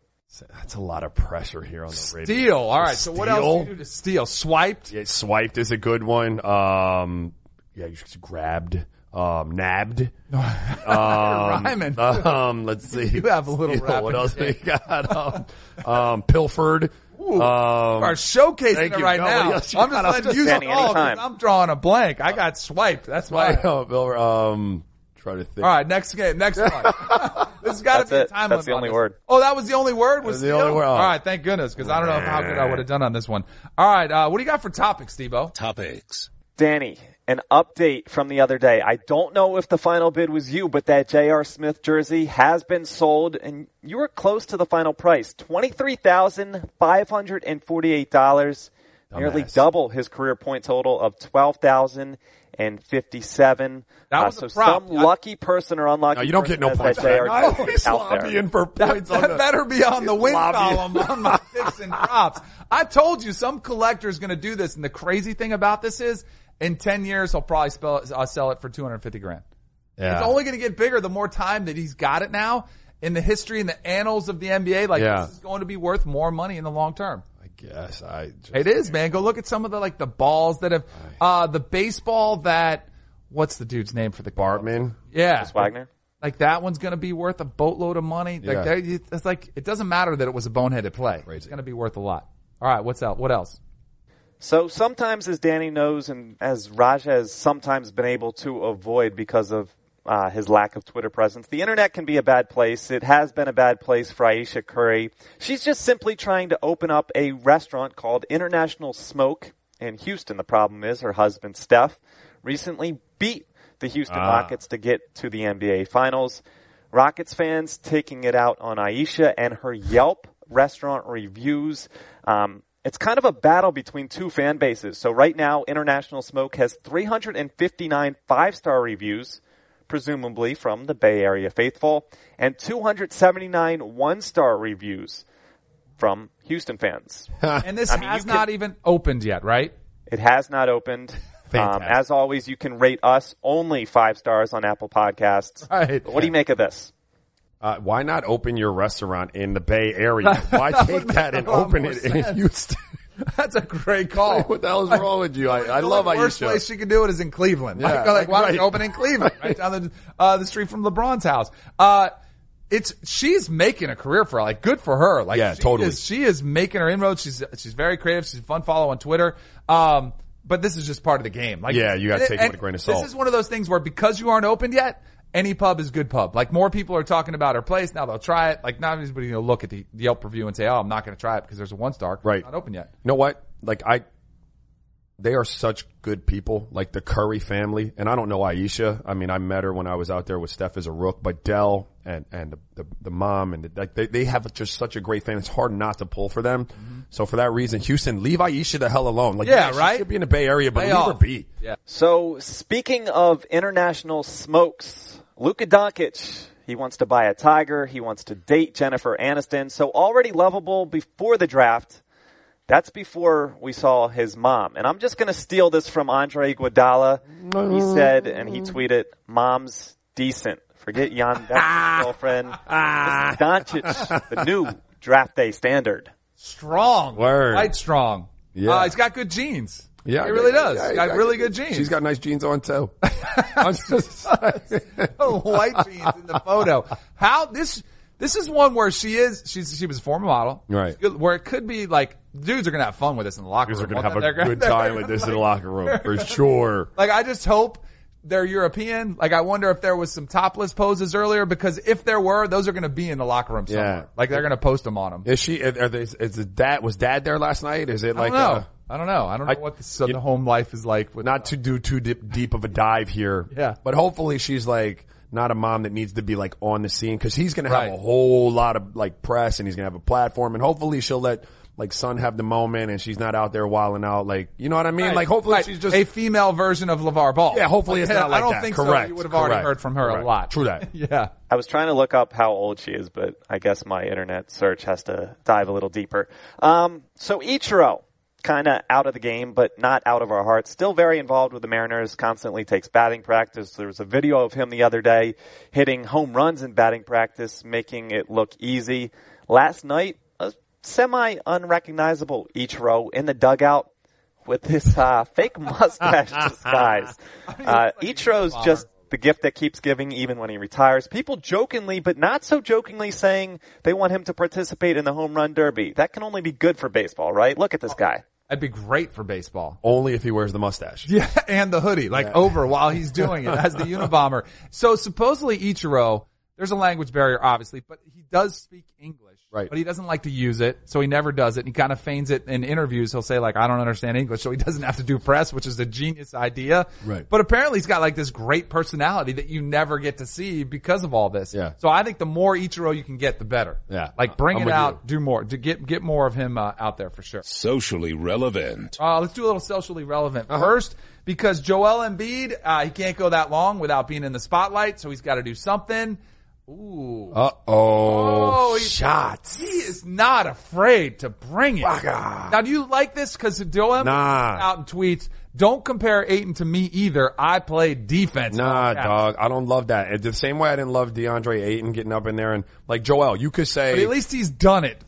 That's a lot of pressure here on the radio. Steal. All right. So what else Steal? do you do to steal? Swiped. Yeah, swiped is a good one. Um, yeah, you should grabbed, um, nabbed. Um, Rhyming. um, let's see. You have a little Steal. What else your we got? Um, um, pilfered. Ooh, um, you are showcasing thank it you. right No, now. I'm just you got? I'm letting you Danny, call 'cause anytime. I'm drawing a blank. I got swiped. That's I why. know, Bill. Um, try to think. All right, next game, next one. this has got to That's be a time That's limit the only this. word. Oh, that was the only word. Was the only word. All right, thank goodness, because I don't know how good I would have done on this one. All right, uh, what do you got for topics, Steve-O? Topics. Danny, an update from the other day. I don't know if the final bid was you, but that J.R. Smith jersey has been sold and you were close to the final price. $23,548. Nearly Dumbass. double his career point total of 12,057. That was uh, a so prop. some I- lucky person or unlucky No, you don't get no points. has that for that. J.R. No, he's out there. lobbying for That, points on that the- better be on the win lobbying. column on my picks and props. I told you some collector is going to do this, and the crazy thing about this is, in ten years, he'll probably spell, uh, sell it for two hundred fifty grand. Yeah. It's only going to get bigger the more time that he's got it now in the history and the annals of the NBA. Like Yeah. this is going to be worth more money in the long term. I guess I. Just, It is, man. Go look at some of the like the balls that have uh the baseball that what's the dude's name for the Bartman. Yeah. Chris Wagner. Like that one's going to be worth a boatload of money. Like Yeah. it's like it doesn't matter that it was a boneheaded play. It's going to be worth a lot. All right, what's else? What else? So sometimes, as Danny knows, and as Raja has sometimes been able to avoid because of uh, his lack of Twitter presence, the internet can be a bad place. It has been a bad place for Aisha Curry. She's just simply trying to open up a restaurant called International Smoke in Houston. The problem is her husband Steph recently beat the Houston Ah. Rockets to get to the NBA Finals. Rockets fans taking it out on Aisha and her Yelp restaurant reviews. Um, it's kind of a battle between two fan bases. So right now, International Smoke has 359 five-star reviews, presumably from the Bay Area faithful, and 279 one-star reviews from Houston fans. And this I mean, has you can- not even opened yet, right? It has not opened. Um, as always, you can rate us only five stars on Apple Podcasts. Right. What do you make of this? Uh, why not open your restaurant in the Bay Area? Why That take would that and open more it in. Houston? That's a great call. what the hell is wrong with you? I, I The love only worst Aisha. place she could do it is in Cleveland. Yeah, like, like, why don't you open in Cleveland, right down the uh, the street from LeBron's house? Uh, it's she's making a career for her. Like, good for her. Like, Yeah, she totally. Is, she is making her inroads. She's she's very creative. She's a fun follow on Twitter. Um, but this is just part of the game. Like, Yeah, you gotta take it with and a grain of salt. This is one of those things where because you aren't opened yet. Any pub is good pub. Like more people are talking about her place now. They'll try it. Like not everybody's going to look at the Yelp review and say, "Oh, I'm not going to try it because there's a one star." Right. It's not open yet. You know what? Like I, they are such good people. Like the Curry family, and I don't know Aisha. I mean, I met her when I was out there with Steph as a rook, but Dell and and the the, the mom and the, like they they have just such a great family. It's hard not to pull for them. Mm-hmm. So for that reason, Houston, leave Aisha the hell alone. Like Yeah, she right? should be in the Bay Area, but Lay leave her be. Yeah. So speaking of international smokes, Luka Doncic, he wants to buy a tiger. He wants to date Jennifer Aniston. So already lovable before the draft. That's before we saw his mom. And I'm just going to steal this from Andre Iguodala. He said, and he tweeted, mom's decent. Forget Jan Beck's girlfriend. This is Doncic, the new draft day standard. Strong. Word. Quite strong. Yeah. Uh, he's got good genes. Yeah, He really does. He's got really good jeans. She's got nice jeans on too. I'm just white jeans in the photo. How this this is one where she is she's she was a former model, Right. Where it could be like dudes are gonna have fun with this in the locker Dudes are gonna have a good time with this in the locker room for sure. Like I just hope they're European. Like I wonder if there was some topless poses earlier because if there were, those are gonna be in the locker room somewhere. Yeah. Like they're gonna post them on them. Is she? Are they, is dad? Was dad there last night? Is it I like? uh, I don't know. I don't know I- what the, so the home life is like. With not to do too deep, deep of a dive here. Yeah. But hopefully she's like not a mom that needs to be like on the scene because he's going to have a whole lot of like press and he's going to have a platform and hopefully she'll let like son have the moment and she's not out there wilding out like you know what I mean Right. like hopefully Right. she's just a female version of LeVar Ball. yeah hopefully it's not like I don't that. think correct so. You would have already correct, heard from her correct. a lot. true that Yeah. I was trying to look up how old she is, but I guess my internet search has to dive a little deeper. Um, so Ichiro, kind of out of the game, but not out of our hearts. Still very involved with the Mariners. Constantly takes batting practice. There was a video of him the other day hitting home runs in batting practice, making it look easy. Last night, a semi unrecognizable Ichiro in the dugout with this uh, fake mustache disguise. Uh, Ichiro's just the gift that keeps giving even when he retires. People jokingly, but not so jokingly saying they want him to participate in the home run derby. That can only be good for baseball, right? Look at this guy. That'd be great for baseball. only if he wears the mustache Yeah, and the hoodie, like over while he's doing it as the Unabomber. So supposedly Ichiro, there's a language barrier, obviously, but he does speak English. Right. But he doesn't like to use it, so he never does it. And He kind of feigns it in interviews. He'll say like, I don't understand English, so he doesn't have to do press, which is a genius idea. Right. But apparently he's got like this great personality that you never get to see because of all this. Yeah. So I think the more Ichiro you can get, the better. Yeah. Like bring I'm it out, you. do more, to get, get more of him uh, out there for sure. Socially relevant. Uh, let's do a little socially relevant first because Joel Embiid, uh, he can't go that long without being in the spotlight, so he's got to do something. Ooh. uh oh shots He is not afraid to bring it. Now, do you like this? Because Joel Embiid Nah. out in tweets, don't compare Ayton to me either. I play defense. Nah, dog. I don't love that. The same way I didn't love DeAndre Ayton getting up in there and like Joel, you could say But at least he's done it.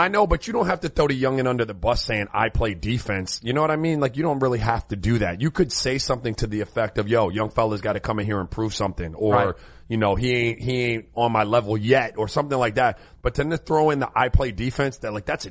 I know, but you don't have to throw the youngin under the bus saying I play defense. You know what I mean? Like you don't really have to do that. You could say something to the effect of, "Yo, young fella's got to come in here and prove something," or Right. you know, he ain't he ain't on my level yet, or something like that. But then to throw in the I play defense, that like that's a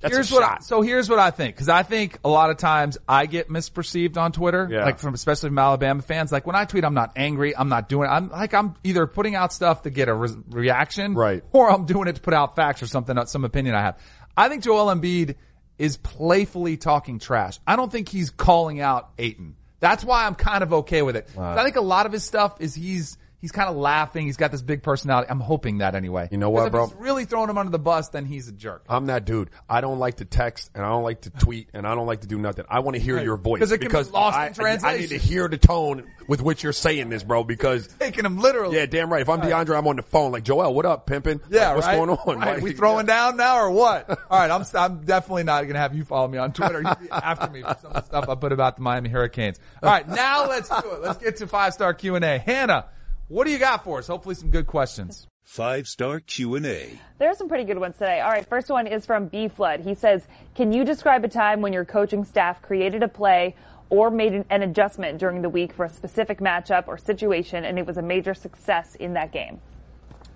that's here's what I, so here's what I think because I think a lot of times I get misperceived on Twitter, Yeah. like from especially from Alabama fans. Like when I tweet, I'm not angry. I'm not doing. I'm like I'm either putting out stuff to get a re- reaction, Right. or I'm doing it to put out facts or something, uh, some opinion I have. I think Joel Embiid is playfully talking trash. I don't think he's calling out Ayton. That's why I'm kind of okay with it. I think a lot of his stuff is he's. He's kind of laughing. He's got this big personality. I'm hoping that anyway. You know what, if bro? Really throwing him under the bus, then he's a jerk. I'm that dude. I don't like to text and I don't like to tweet and I don't like to do nothing. I want to hear your voice it can be lost in translation. I, I need to hear the tone with which you're saying this, bro. Because Taking him literally. yeah, damn right. If I'm DeAndre, I'm on the phone like Joel. What up, pimping? Yeah, Like, what's right? going on? Right. Like, we throwing down now or what? All right, I'm I'm definitely not going to have you follow me on Twitter. After me for some of the stuff I put about the Miami Hurricanes. All right, now let's do it. Let's get to five star Q and A. Hannah, what do you got for us? Hopefully, some good questions. Five star Q&A. There are some pretty good ones today. All right, first one is from B Flood. He says, "Can you describe a time when your coaching staff created a play or made an, an adjustment during the week for a specific matchup or situation, and it was a major success in that game?"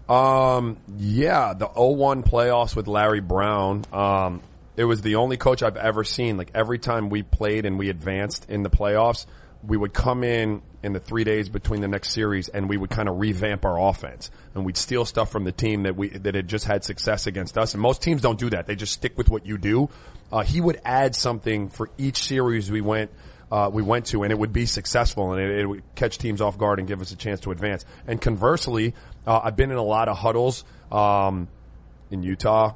Um, yeah, the 01 playoffs with Larry Brown. Um, it was the only coach I've ever seen. Like every time we played and we advanced in the playoffs, we would come in in the three days between the next series, and we would kind of revamp our offense, and we'd steal stuff from the team that we that had just had success against us. And most teams don't do that; they just stick with what you do. Uh, he would add something for each series we went. Uh, we went to, and it would be successful, and it, it would catch teams off guard and give us a chance to advance. And conversely, uh, I've been in a lot of huddles um, in Utah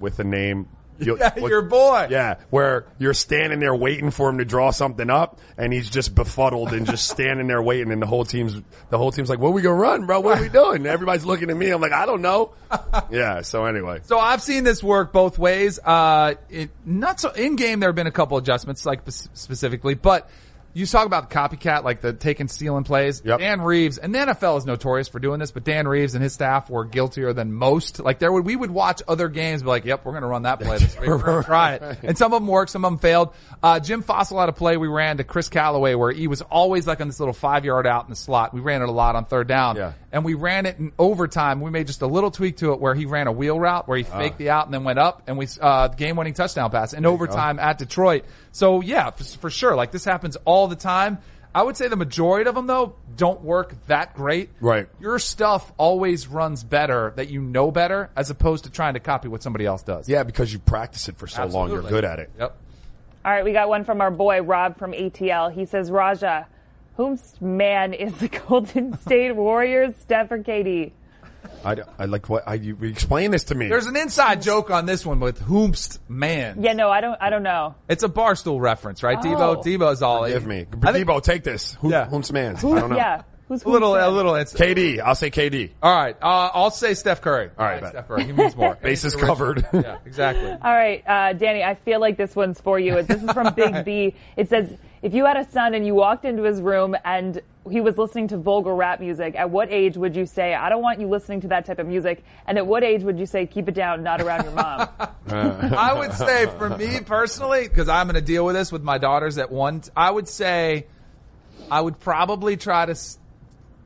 with the name. you- Yeah, what- your boy. Yeah, where you're standing there waiting for him to draw something up, and he's just befuddled and just standing there waiting, and the whole team's the whole team's like, "What are we gonna run, bro? What are we doing?" And everybody's looking at me. I'm like, "I don't know." yeah. So anyway, So I've seen this work both ways. Uh, it, not so in game. There have been a couple adjustments, like specifically, but you talk about the copycat, like the taking stealing plays. Dan Reeves and the NFL is notorious for doing this, but Dan Reeves and his staff were guiltier than most. Like there would we would watch other games, and be like, "Yep, we're going to run that play this week. We're going to try it." And some of them worked, some of them failed. Uh, Jim Fassel had a play we ran to Chris Calloway where he was always like on this little five yard out in the slot. We ran it a lot on third down. Yeah. And we ran it in overtime. We made just a little tweak to it where he ran a wheel route where he Ah. faked the out and then went up and we, uh, game winning touchdown pass in overtime at Detroit. So yeah, for, for sure. Like this happens all the time. I would say the majority of them though don't work that great. Right. Your stuff always runs better that you know better as opposed to trying to copy what somebody else does. yeah, because you practice it for so long, you're good at it. Yep. All right, we got one from our boy Rob from ATL. He says, Raja, whom's man is the Golden State Warriors, Steph or KD? I, I like what I you explain this to me. There's an inside joke on this one with whomst man. Yeah, no, I don't. I don't know. It's a barstool reference, right? Oh. Debo, Debo's all. Give me, I think- Debo, take this. Who, Yeah. Whom's man? I don't know. Yeah, who's a little, who's a little. It's KD. I'll say KD. all right. Uh, I'll say Steph Curry. All right, I. Steph Curry. He means more. Bases covered. yeah, exactly. All right, uh, Danny, I feel like this one's for you. This is from Big B. It says, if you had a son and you walked into his room and he was listening to vulgar rap music, at what age would you say, I don't want you listening to that type of music? And at what age would you say, keep it down, not around your mom? I would say for me personally, because I'm going to deal with this with my daughters at one, I would say I would probably try to s-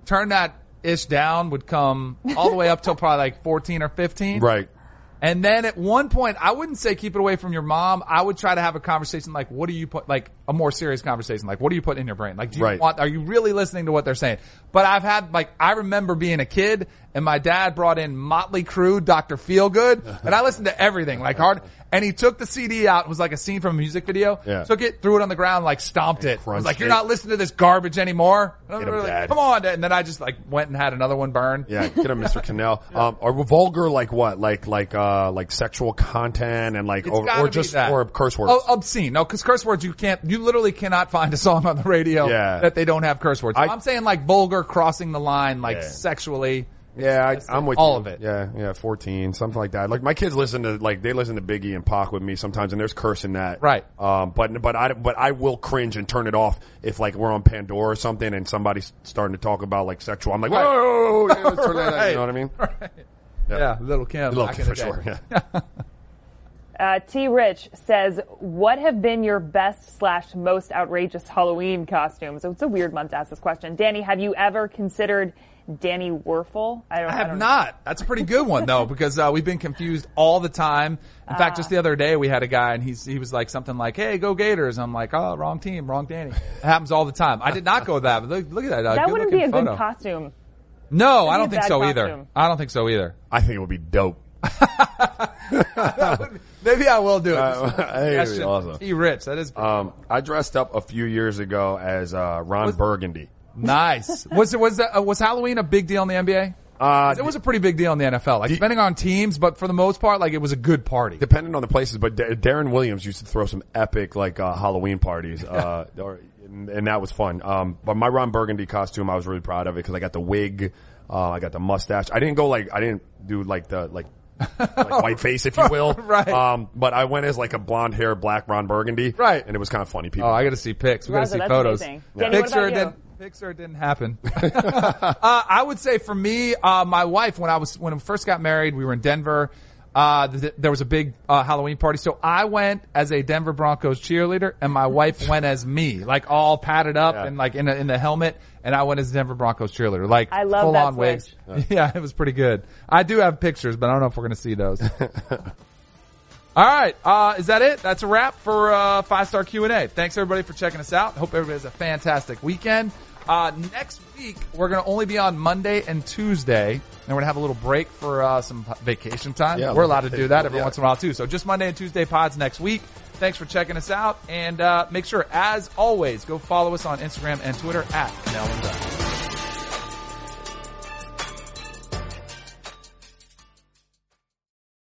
turn that ish down would come all the way up till probably like 14 or 15. Right. And then at one point, I wouldn't say keep it away from your mom. I would try to have a conversation like, what do you put, like a more serious conversation, like what do you put in your brain? Like, do you Right. want, are you really listening to what they're saying? But I've had, like, I remember being a kid and my dad brought in Motley Crue, Dr. Feelgood, and I listened to everything, like hard, and he took the CD out, it was like a scene from a music video, Yeah. took it, threw it on the ground, like stomped it. I was like, you're it. not listening to this garbage anymore. And him, like. Come on, Dad. And then I just like went and had another one burn. Yeah, get him, Mr. Kanell. Um, are vulgar like what? Like like uh like sexual content and like It's or, or just or curse words. Oh, obscene. No, because curse words you can't. You literally cannot find a song on the radio Yeah. that they don't have curse words. So I- I'm saying like vulgar, crossing the line, like Yeah. sexually. yeah, I, I'm it. with all you. of it. Yeah, yeah, 14, something like that. Like my kids listen to like they listen to Biggie and Pac with me sometimes, and there's curse in that. Right. Um, but but I but I will cringe and turn it off if like we're on Pandora or something and somebody's starting to talk about like sexual. I'm like, Right. whoa, yeah, let's turn that. Right. You know what I mean? Yeah, little Kim. Little in for sure. Yeah. Uh, T. Rich says, "What have been your best slash most outrageous Halloween costumes?" So it's a weird month to ask this question. Danny, have you ever considered Danny Wuerffel? I, don't, I I have don't- not. That's a pretty good one though, because uh, we've been confused all the time. In fact, just the other day we had a guy and he's he was like something like, "Hey, go Gators!" I'm like, "Oh, wrong team, wrong Danny." It happens all the time. I did not go that. But look, look at that. Uh, That wouldn't be a good-looking good costume. No, I That'd don't think bad so either. I don't think so either. I think it would be dope. Maybe I will do it. Uh, hey, it'd be awesome. T. Rich, that is Um, I dressed up a few years ago as uh, Ron Burgundy. nice. Was it was that, uh, was Halloween a big deal in the NBA? Uh, It was a pretty big deal in the NFL. Like depending on teams, but for the most part, like it was a good party. depending on the places, but Da- Deron Williams used to throw some epic like uh, Halloween parties, uh, or, and, and that was fun. Um, but my Ron Burgundy costume, I was really proud of it because I got the wig, uh, I got the mustache. I didn't go like I didn't do like the like. Like white face, if you will. Right. Um, but I went as like a blonde hair, black Ron Burgundy. Right. And it was kind of funny. People. Oh, I got to see pics. We got to Raja, see that's photos. amazing. Danny, what Picture about you? didn't. Picture didn't happen. uh, I would say for me, uh, my wife when I was when we first got married, we were in Denver. Uh, th- there was a big uh, Halloween party, so I went as a Denver Broncos cheerleader, and my wife went as me, like all padded up Yeah. and like in a, in the helmet, and I went as Denver Broncos cheerleader, like I love full that on wigs. switch. Yeah, it was pretty good. I do have pictures, but I don't know if we're gonna see those. All right, uh, is that it? That's a wrap for uh, five star Q and A. Thanks everybody for checking us out. Hope everybody has a fantastic weekend. Uh, next week, we're going to only be on Monday and Tuesday, and we're going to have a little break for uh, some vacation time. Yeah, we're allowed to do that every Yeah. once in a while, too. So just Monday and Tuesday pods next week. Thanks for checking us out, and uh, make sure, as always, go follow us on Instagram and Twitter at Bell.